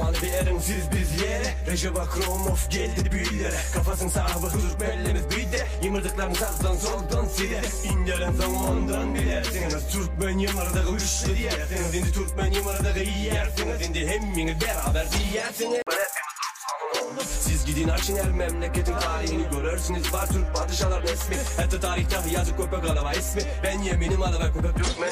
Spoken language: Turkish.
zamanı verin siz biz yere. Recep Akromov geldi büyülere. Kafasın sahibi Türkmenlimiz bir de. Yımırdıklarını sağdan soldan siler. İnderen zamandan bilersiniz Türkmen yımırdığı güçlü diyersiniz. Şimdi Türkmen yımırdığı yersiniz Şimdi hemminiz beraber diyersiniz. Siz gidin açın her memleketin tarihini. Görürsünüz Var Türk padişahların ismi Hatta tarihte yazık köpek alava ismi. Ben yeminim alava köpek Türkmen.